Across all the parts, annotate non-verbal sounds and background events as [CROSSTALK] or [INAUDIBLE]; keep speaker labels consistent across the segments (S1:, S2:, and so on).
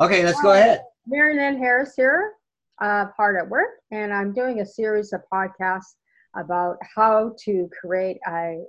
S1: Okay, let's go ahead.
S2: Mary Lynn Harris here, uh, Hard at Work, and I'm doing a series of podcasts about how to create a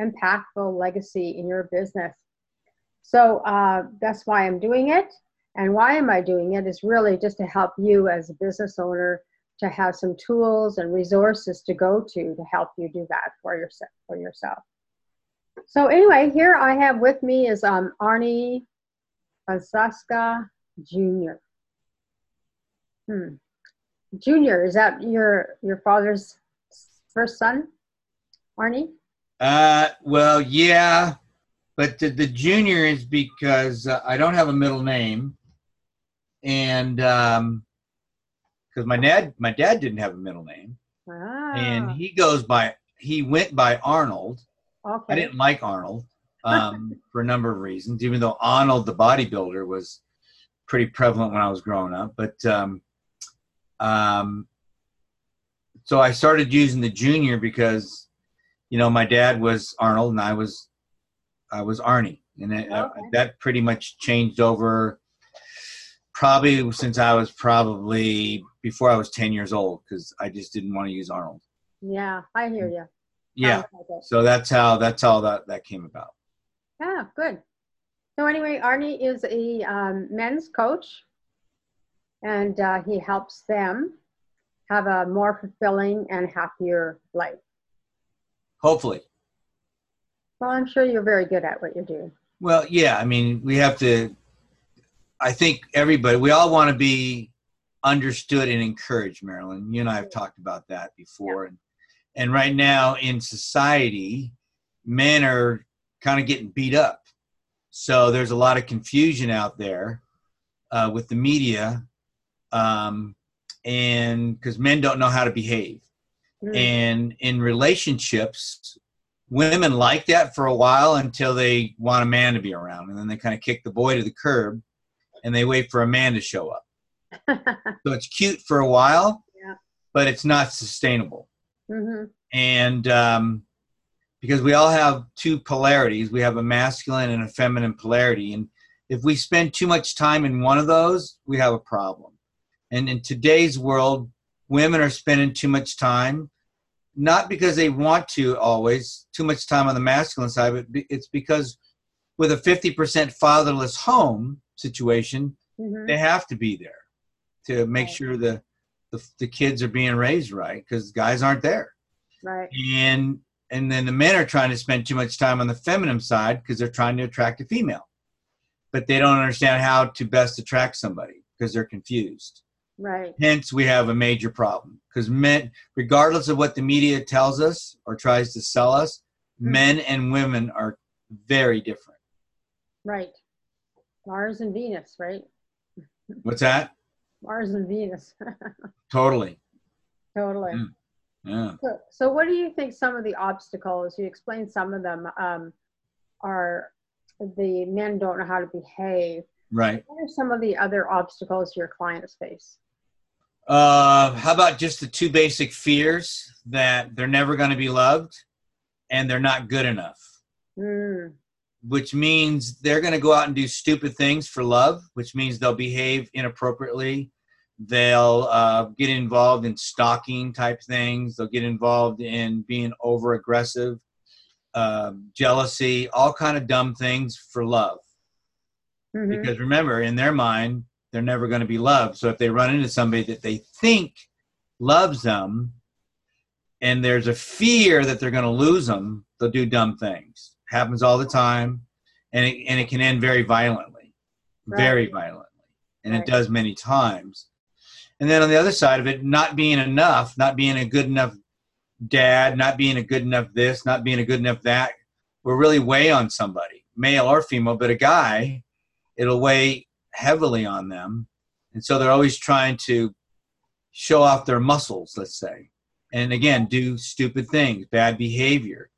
S2: impactful legacy in your business. So uh, that's why I'm doing it. And why am I doing it is really just to help you as a business owner to have some tools and resources to go to to help you do that for yourself. For yourself. So anyway, here I have with me is um, Arnie Fonseca Jr. Hmm. Junior, is that your your father's first son, Arnie?
S1: Uh, well, yeah, but the, the junior is because uh, I don't have a middle name, and because um, my dad my dad didn't have a middle name,
S2: ah.
S1: and he goes by he went by Arnold.
S2: Okay.
S1: I didn't like Arnold um, for a number of reasons, even though Arnold the bodybuilder was pretty prevalent when I was growing up. But um, um, so I started using the junior because, you know, my dad was Arnold and I was I was Arnie, and it, uh, okay. that pretty much changed over probably since I was probably before I was ten years old because I just didn't want to use Arnold.
S2: Yeah, I hear you.
S1: Yeah, so that's how that's how that that came about.
S2: Yeah, good. So anyway, Arnie is a um, men's coach, and uh, he helps them have a more fulfilling and happier life.
S1: Hopefully.
S2: Well, I'm sure you're very good at what you're doing.
S1: Well, yeah. I mean, we have to. I think everybody, we all want to be understood and encouraged, Marilyn. You and I have talked about that before, yeah. and and right now in society, men are kind of getting beat up so there's a lot of confusion out there uh, with the media, um, and because men don't know how to behave. Mm. And in relationships, women like that for a while until they want a man to be around, and then they kind of kick the boy to the curb, and they wait for a man to show up. [LAUGHS] so it's cute for a while,
S2: yeah.
S1: but it's not sustainable.
S2: Mm-hmm.
S1: And um, because we all have two polarities. We have a masculine and a feminine polarity. And if we spend too much time in one of those, we have a problem. And in today's world, women are spending too much time, not because they want to always, too much time on the masculine side, but it's because with a 50% fatherless home situation, mm-hmm. they have to be there to make right. sure the, the, the kids are being raised right because guys aren't there.
S2: Right.
S1: And and then the men are trying to spend too much time on the feminine side because they're trying to attract a female. But they don't understand how to best attract somebody because they're confused.
S2: Right.
S1: Hence we have a major problem because men regardless of what the media tells us or tries to sell us mm-hmm. men and women are very different.
S2: Right. Mars and venus right?
S1: What's that?
S2: Mars and venus. [LAUGHS]
S1: Totally.
S2: Totally.
S1: Mm. Yeah.
S2: So, so what do you think some of the obstacles, you explained some of them, um, are the men don't know how to behave.
S1: Right.
S2: What are some of the other obstacles your clients face?
S1: Uh, how about just the two basic fears that they're never going to be loved and they're not good enough?
S2: Mm.
S1: Which means they're going to go out and do stupid things for love, which means they'll behave inappropriately they'll uh, get involved in stalking type things. They'll get involved in being over aggressive uh, jealousy all kind of dumb things for love. Mm-hmm. because remember in their mind they're never going to be loved. So if they run into somebody that they think loves them and there's a fear that they're going to lose them they'll do dumb things. Happens all the time and it, and it can end very violently. Right. very violently. And right. it does many times and then on the other side of it, not being enough, not being a good enough dad, not being a good enough this, not being a good enough that, will really weigh on somebody, male or female, but a guy, it'll weigh heavily on them. And so they're always trying to show off their muscles, let's say. And again, do stupid things, bad behavior,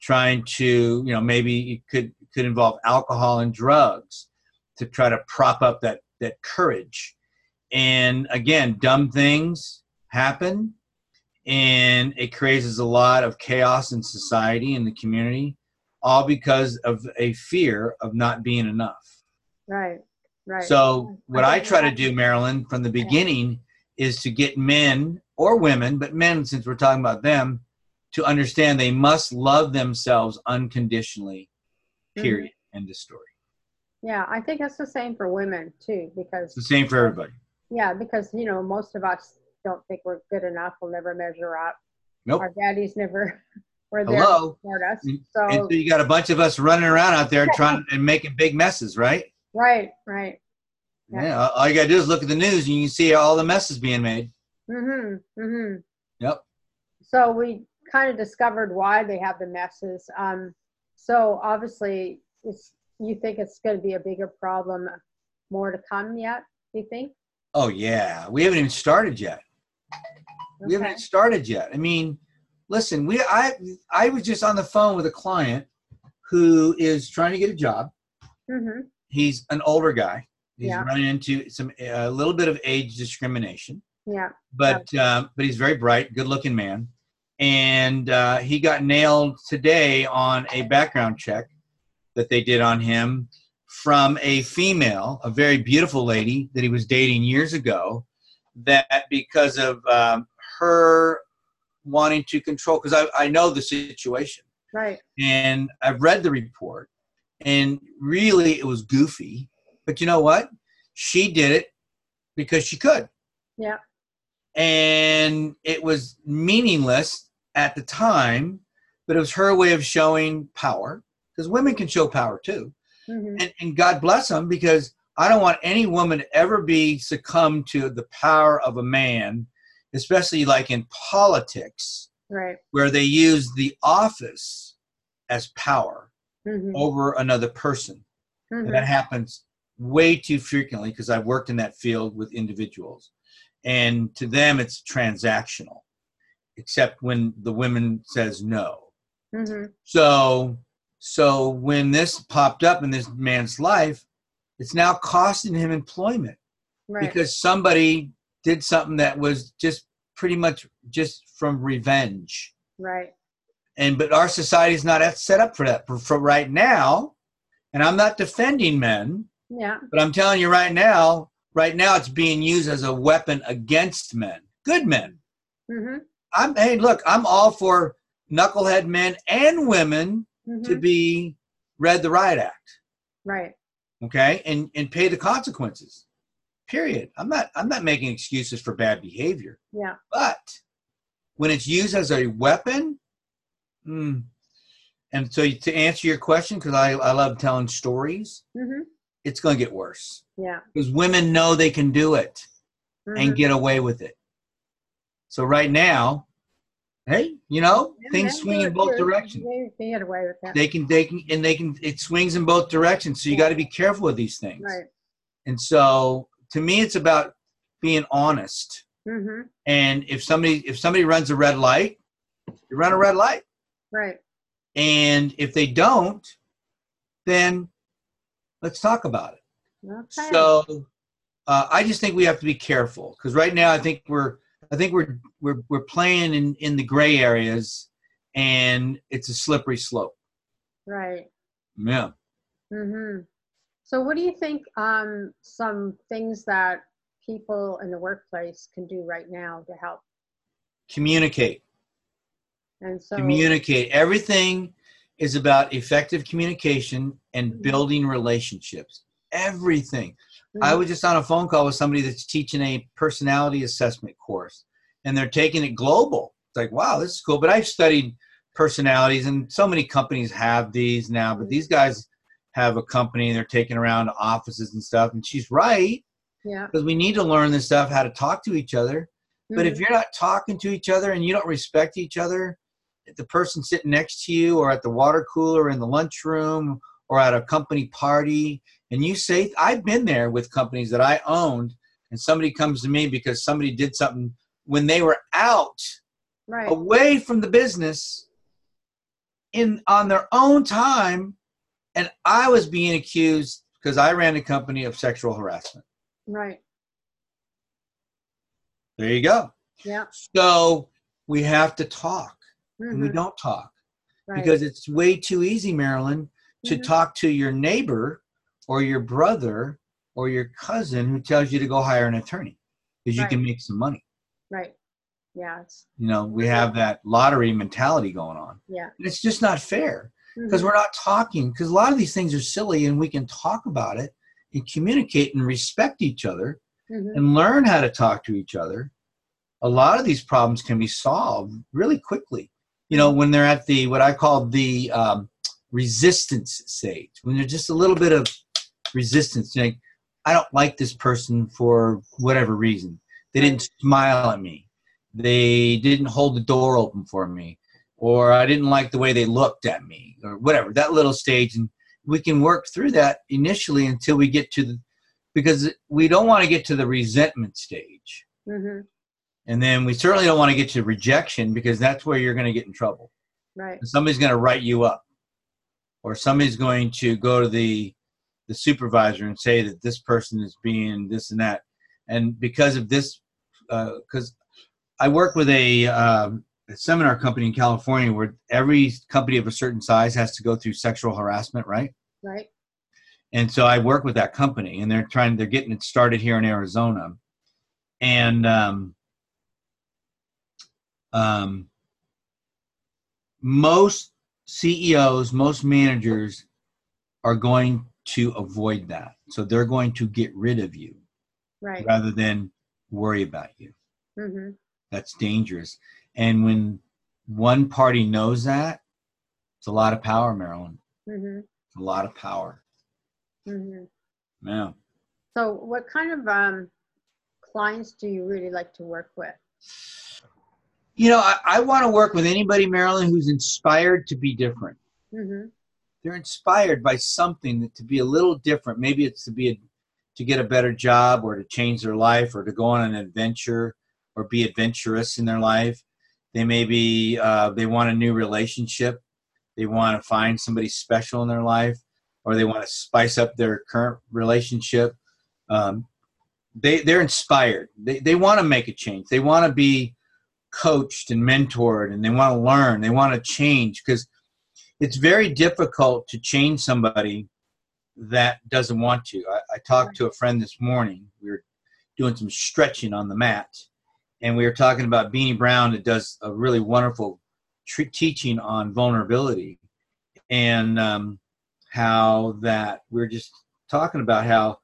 S1: trying to, you know, maybe it could could involve alcohol and drugs to try to prop up that that courage and again, dumb things happen, and it creates a lot of chaos in society in the community, all because of a fear of not being enough.
S2: Right. Right.
S1: So what
S2: I
S1: I try to do, Marilyn, from the beginning is to get men or women, but men, since we're talking about them, to understand they must love themselves unconditionally.
S2: Mhm.
S1: Period. End of story.
S2: Yeah, I think it's the same for women too, because
S1: It's the same for everybody.
S2: Yeah, because you know most of us don't think we're good enough. We'll never measure up.
S1: Nope.
S2: Our daddies never [LAUGHS] were there
S1: Hello.
S2: to support us. So
S1: And so you got a bunch of us running around out there trying [LAUGHS] and making big messes, right?
S2: right, right. Yeah.
S1: Yeah. all you got to do is look at the news and you can see all the messes being made.
S2: Mm-hmm. Mm-hmm.
S1: Yep.
S2: So we kind of discovered why they have the messes. Um, so obviously, it's you think it's going to be a bigger problem, more to come yet? Do you think?
S1: Oh yeah, we haven't even started yet. We haven't started yet. I mean, listen, we I I was just on the phone with a client who is trying to get a job.
S2: Mm-hmm.
S1: He's an older guy. He's
S2: Yeah.
S1: running into some a little bit of age discrimination,
S2: Yeah.
S1: but um, but he's very bright, good-looking man, and uh, he got nailed today on a background check that they did on him from a female, a very beautiful lady that he was dating years ago. That because of um, her wanting to control, because I, I know the situation
S2: Right.
S1: and I've read the report, and really it was goofy. But you know what? She did it because she could.
S2: Yeah.
S1: And it was meaningless at the time, but it was her way of showing power because women can show power too.
S2: Mm-hmm.
S1: And, and God bless them because I don't want any woman to ever be succumb to the power of a man, especially like in politics
S2: Right.
S1: where they use the office as power
S2: Mm-hmm.
S1: over another person.
S2: Mm-hmm.
S1: And that happens way too frequently because I've worked in that field with individuals. And to them, it's transactional, except when the woman says no.
S2: Mm-hmm.
S1: So, so when this popped up in this man's life, it's now costing him employment
S2: Right.
S1: because somebody did something that was just pretty much just from revenge
S2: right.
S1: and but our society is not set up for that for, for right now and i'm not defending men
S2: Yeah.
S1: but i'm telling you right now right now it's being used as a weapon against men good men
S2: Mm-hmm.
S1: i'm hey look i'm all for knucklehead men and women
S2: Mm-hmm.
S1: to be read the riot act
S2: Right.
S1: okay and and pay the consequences period i'm not i'm not making excuses for bad behavior
S2: Yeah.
S1: But when it's used as a weapon, mm, and so to answer your question, because I, I love telling stories,
S2: Mm-hmm.
S1: it's going to get worse
S2: Yeah.
S1: because women know they can do it
S2: Mhm.
S1: and get away with it. So right now, hey, you know,
S2: Yeah,
S1: things swing in both directions.
S2: They can get away with that.
S1: They can, they can, and they can. It swings in both directions. So you got to be careful with these things.
S2: Right.
S1: And so to me, it's about being honest.
S2: Mm-hmm.
S1: And if somebody if somebody runs a red light, you run a red light.
S2: Right.
S1: And if they don't, then let's talk about it.
S2: Okay.
S1: So uh, I just think we have to be careful because right now I think we're I think we're we're we're playing in in the gray areas, and it's a slippery slope.
S2: right.
S1: Yeah.
S2: Mm-hmm. So, what do you think? Um, some things that people in the workplace can do right now to help.
S1: Communicate.
S2: And so,
S1: Communicate. Everything is about effective communication and
S2: Mhm.
S1: building relationships. Everything. I
S2: Mhm.
S1: was just on a phone call with somebody that's teaching a personality assessment course, and they're taking it global. It's like, wow, this is cool. But I've studied personalities, and so many companies have these now. But these guys have a company, and they're taking around offices and stuff. And she's right
S2: yeah.
S1: because we need to learn this stuff, how to talk to each other. But if
S2: Mhm.
S1: you're not talking to each other and you don't respect each other, the person sitting next to you, or at the water cooler in the lunchroom, or at a company party, and you say, I've been there with companies that I owned, and somebody comes to me because somebody did something when they were out
S2: right.
S1: away from the business in on their own time, and I was being accused because I ran a company of sexual harassment.
S2: Right.
S1: There you go.
S2: Yeah.
S1: So we have to talk, and we don't talk.
S2: Right.
S1: because it's way too easy, Marilyn, to
S2: Mhm.
S1: talk to your neighbor or your brother or your cousin who tells you to go hire an attorney because you
S2: Right.
S1: can make some money.
S2: Right. Yeah. It's,
S1: You know, we have that lottery mentality going on.
S2: yeah.
S1: And it's just not fair because
S2: Mhm.
S1: we're not talking because a lot of these things are silly and we can talk about it and communicate and respect each other
S2: Mhm.
S1: and learn how to talk to each other a lot of these problems can be solved really quickly you know when they're at the what i call the um, resistance stage when there's just a little bit of resistance like i don't like this person for whatever reason. They didn't smile at me. They didn't hold the door open for me. Or i didn't like the way they looked at me or whatever that little stage. And we can work through that initially until we get to the because we don't want to get to the resentment stage.
S2: Mhm.
S1: and then we certainly don't want to get to rejection because that's where you're going to get in trouble.
S2: Right.
S1: somebody's going to write you up. Or somebody's going to go to the the supervisor and say that this person is being this and that. And because of this because i work with a, um, a seminar company in california where every company of a certain size has to go through sexual harassment right?
S2: Right.
S1: and so I work with that company, and they're trying, they're getting it started here in Arizona, and um, um, most CEOs, most managers are going to avoid that, so they're going to get rid of you
S2: Right.
S1: rather than worry about you.
S2: hmm
S1: That's dangerous, and when one party knows that, it's a lot of power, Marilyn.
S2: hmm
S1: It's a lot of power.
S2: hmm
S1: Yeah.
S2: So, what kind of um, clients do you really like to work with?
S1: You know, I, I want to work with anybody, Marilyn, who's inspired to be different.
S2: hmm
S1: They're inspired by something to be a little different. Maybe it's to be a, to get a better job, or to change their life, or to go on an adventure, or be adventurous in their life. They maybe uh, they want a new relationship. They want to find somebody special in their life, or they want to spice up their current relationship. Um, they they're inspired. They they want to make a change. They want to be coached and mentored and they want to learn they want to change because it's very difficult to change somebody that doesn't want to I, I talked to a friend this morning we were doing some stretching on the mat and we were talking about Brené Brown that does a really wonderful teaching on vulnerability and um, how that we we're just talking about how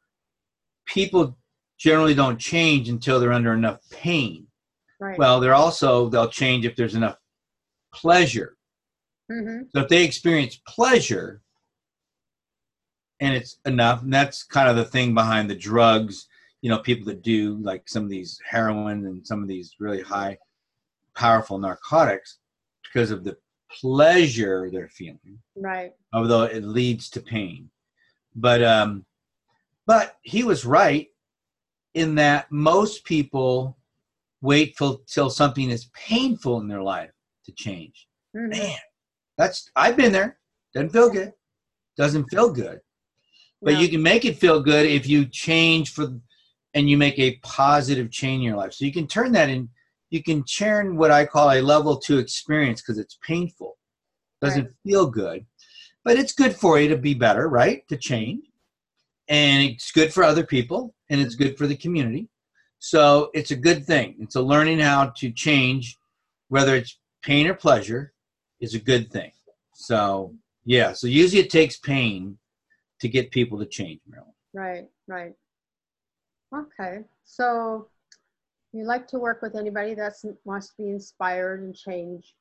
S1: people generally don't change until they're under enough pain
S2: Right.
S1: well, they're also they'll change if there's enough pleasure.
S2: Hmm
S1: So if they experience pleasure and it's enough, and that's kind of the thing behind the drugs, you know, people that do like some of these heroin and some of these really high powerful narcotics because of the pleasure they're feeling,
S2: Right.
S1: although it leads to pain. But um but he was right in that most people wait till, till something is painful in their life to change.
S2: hmm
S1: Man, that's I've been there. Doesn't feel good. Doesn't feel good. But you can make it feel good if you change for and you make a positive change in your life. So you can turn that in you can turn what I call a level two experience because it's painful. Doesn't feel good. But it's good for you to be better, right? To change. And it's good for other people and it's good for the community. So it's a good thing. It's a learning how to change, whether it's pain or pleasure, is a good thing. So yeah, so usually it takes pain to get people to change, Marilyn.
S2: Right. Right. Okay. So, you like to work with anybody that wants to be inspired and change,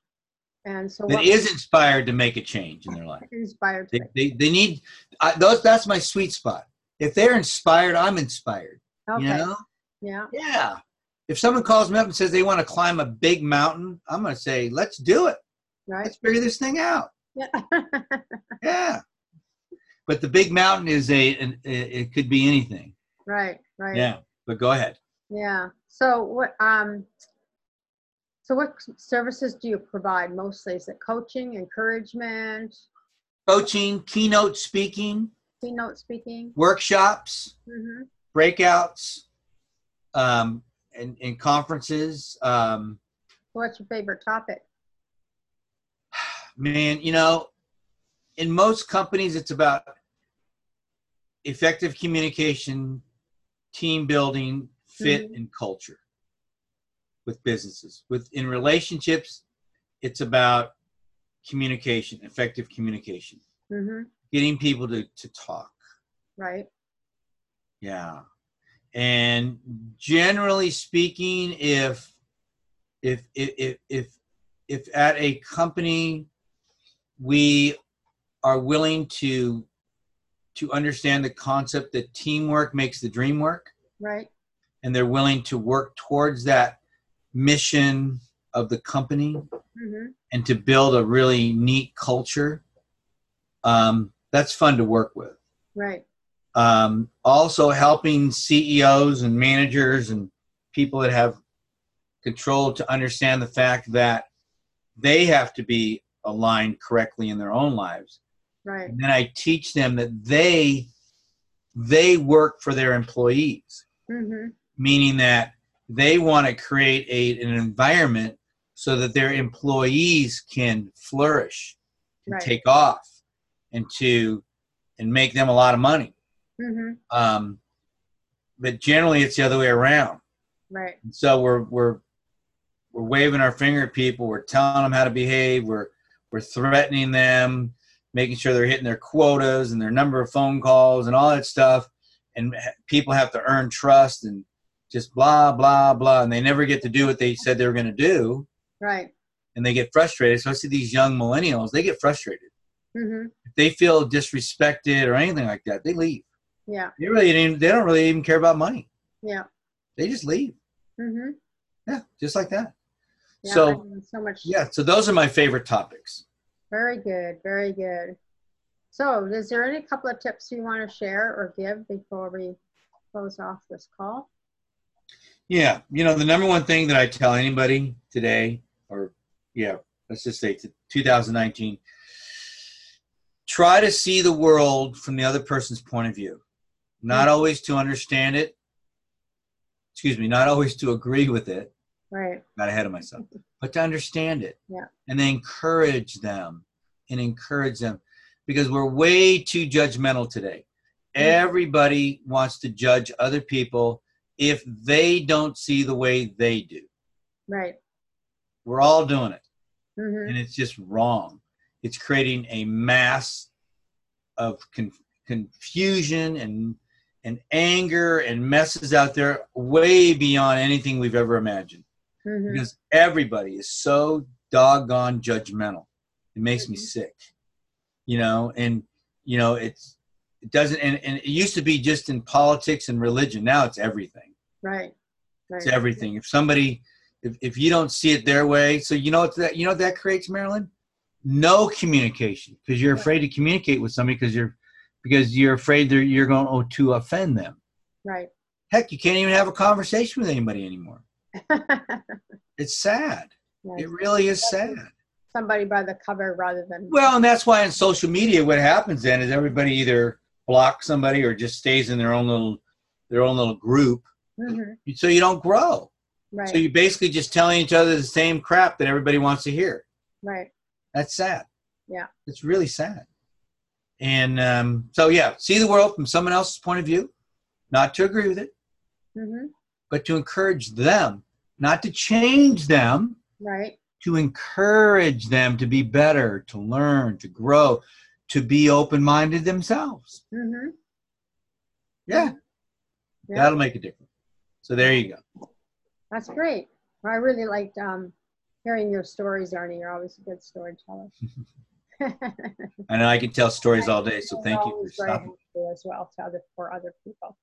S2: and so
S1: That
S2: what
S1: is inspired to make a change in their life.
S2: inspired?
S1: They, they, they need I, those. That's my sweet spot. If they're inspired, I'm inspired.
S2: okay.
S1: You know?
S2: Yeah.
S1: Yeah. If someone calls me up and says they want to climb a big mountain, I'm going to say, let's do it.
S2: Right.
S1: Let's figure this thing out.
S2: Yeah. [LAUGHS]
S1: Yeah. But the big mountain is a, an, it could be anything.
S2: right. Right.
S1: Yeah. But go ahead.
S2: Yeah. So what um so what services do you provide mostly? Is it coaching, encouragement,
S1: Coaching, keynote speaking,
S2: keynote speaking?
S1: workshops,
S2: mm-hmm.
S1: breakouts, um, and, and conferences. Um,
S2: What's your favorite topic?
S1: Man, you know, in most companies, it's about effective communication, team building, fit,
S2: Mhm.
S1: and culture with businesses. With in relationships, it's about communication, effective communication,
S2: hmm
S1: getting people to, to talk.
S2: Right.
S1: Yeah. And generally speaking, if if if if if, if at a company we are willing to to understand the concept that teamwork makes the dream work
S2: Right.
S1: and they're willing to work towards that mission of the company
S2: hmm
S1: and to build a really neat culture um, that's fun to work with
S2: Right.
S1: um, also helping CEOs and managers and people that have control to understand the fact that they have to be aligned correctly in their own lives.
S2: Right.
S1: And then I teach them that they they work for their employees,
S2: hmm
S1: meaning that they want to create a, an environment so that their employees can flourish and
S2: Right.
S1: take off and to and make them a lot of money.
S2: hmm
S1: um, but generally it's the other way around.
S2: Right.
S1: And so we're we're we're waving our finger at people. We're telling them how to behave. We're we're threatening them, making sure they're hitting their quotas and their number of phone calls and all that stuff. And people have to earn trust and just blah blah blah, and they never get to do what they said they were going to do,
S2: Right.
S1: and they get frustrated. So I see these young millennials; they get frustrated.
S2: hmm
S1: If they feel disrespected or anything like that, they leave.
S2: Yeah.
S1: They really didn't, they don't really even care about money.
S2: Yeah.
S1: They just leave.
S2: Mm-hmm.
S1: Yeah, just like that.
S2: Yeah.
S1: So-
S2: so much.
S1: Yeah, so those are my favorite topics.
S2: Very good. Very good. So, is there any couple of tips you want to share or give before we close off this call?
S1: Yeah, you know, the number one thing that I tell anybody today, or yeah, let's just say to 2019, try to see the world from the other person's point of view. Not hmm. always to understand it, excuse me, not always to agree with it,
S2: Right.
S1: got ahead of myself, [LAUGHS] but to understand it.
S2: Yeah.
S1: And then encourage them and encourage them because we're way too judgmental today.
S2: Mhm.
S1: Everybody wants to judge other people if they don't see the way they do.
S2: Right.
S1: We're all doing it,
S2: hmm
S1: and it's just wrong. It's creating a mass of con- confusion and and anger and messes out there way beyond anything we've ever imagined
S2: hmm
S1: because everybody is so doggone judgmental. It makes me
S2: Mhm.
S1: sick, you know. And you know, it's it doesn't. And, and it used to be just in politics and religion. Now it's everything.
S2: Right. Right.
S1: It's everything. If somebody, if, if you don't see it their way, so you know what that you know what that creates, Marilyn. No communication because you're afraid to communicate with somebody because you're because you're afraid that you're going to offend them.
S2: Right.
S1: Heck, you can't even have a conversation with anybody anymore. [LAUGHS] It's sad.
S2: Yeah,
S1: It really is sad.
S2: Somebody by the cover rather than.
S1: Well, and that's why in social media, what happens then is everybody either blocks somebody or just stays in their own little their own little group,
S2: Mhm.
S1: so you don't grow.
S2: Right.
S1: So you're basically just telling each other the same crap that everybody wants to hear.
S2: right.
S1: That's sad.
S2: Yeah.
S1: it's really sad. And um, so, yeah, see the world from someone else's point of view, not to agree with it,
S2: hmm
S1: but to encourage them, not to change them,
S2: Right.
S1: to encourage them to be better, to learn, to grow, to be open minded themselves.
S2: hmm
S1: Yeah,
S2: Yeah.
S1: that'll make a difference. So there you go.
S2: That's great. I really liked um, hearing your stories, Arnie. You're always a good storyteller. [LAUGHS]
S1: I know I can tell stories all day, so thank you for stopping.
S2: as well to other for other people.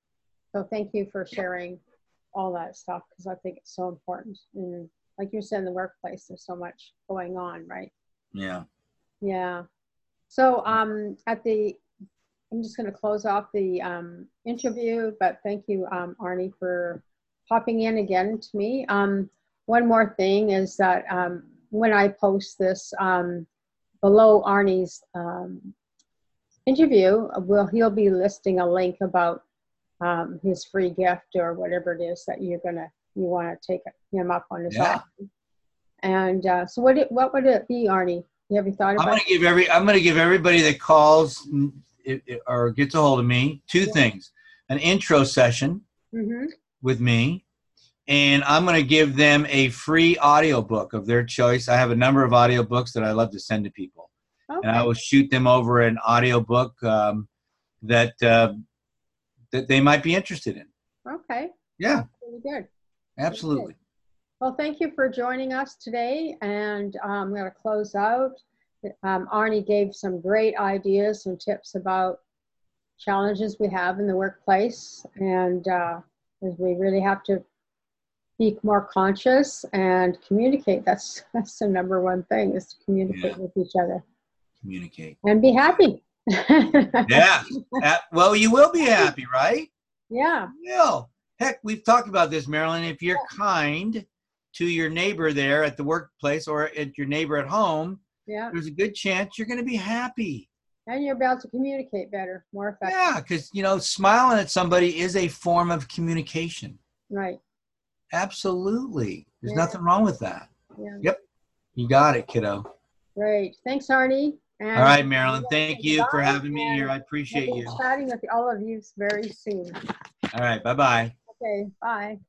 S2: So thank you for sharing all that stuff because I think it's so important. And like you said in the workplace, there's so much going on, right?
S1: Yeah.
S2: Yeah. So um, at the, I'm just going to close off the um, interview, but thank you, um, Arnie, for popping in again to me. Um, one more thing is that um, when I post this um, below Arnie's um, interview, will he'll be listing a link about um, his free gift or whatever it is that you're gonna you want to take him up on his
S1: Yeah.
S2: offer. And uh, so, what it, what would it be, Arnie? You ever thought about?
S1: I'm gonna give every I'm gonna give everybody that calls it, it- or gets a hold of me, two things: an intro session
S2: Mm-hmm.
S1: with me, and I'm going to give them a free audiobook of their choice. I have a number of audiobooks that I love to send to people,
S2: Okay.
S1: and I will shoot them over an audiobook um, that uh, that they might be interested in.
S2: okay.
S1: Yeah,
S2: Really good.
S1: absolutely.
S2: Well, thank you for joining us today, and um, I'm going to close out. Um, Arnie gave some great ideas and tips about challenges we have in the workplace, and uh, we really have to be more conscious and communicate. That's [LAUGHS] that's the number one thing is to communicate with each other
S1: Communicate.
S2: and be happy.
S1: Yeah. Uh, well, you will be happy, right?
S2: yeah.
S1: will. Heck, we've talked about this, Marilyn. If you're kind to your neighbor there at the workplace or at your neighbor at home,
S2: Yeah.
S1: there's a good chance you're going to be happy.
S2: And you're about to communicate better, more effectively.
S1: Yeah, because, you know, smiling at somebody is a form of communication.
S2: Right.
S1: Absolutely. There's
S2: Yeah.
S1: nothing wrong with that.
S2: Yeah. Yep.
S1: You got it, kiddo.
S2: Great. Thanks, Arnie. And
S1: All right, Marilyn. Thank you for having me here. I appreciate you.
S2: Chatting with all of you very soon.
S1: All right. Bye bye.
S2: Okay. Bye.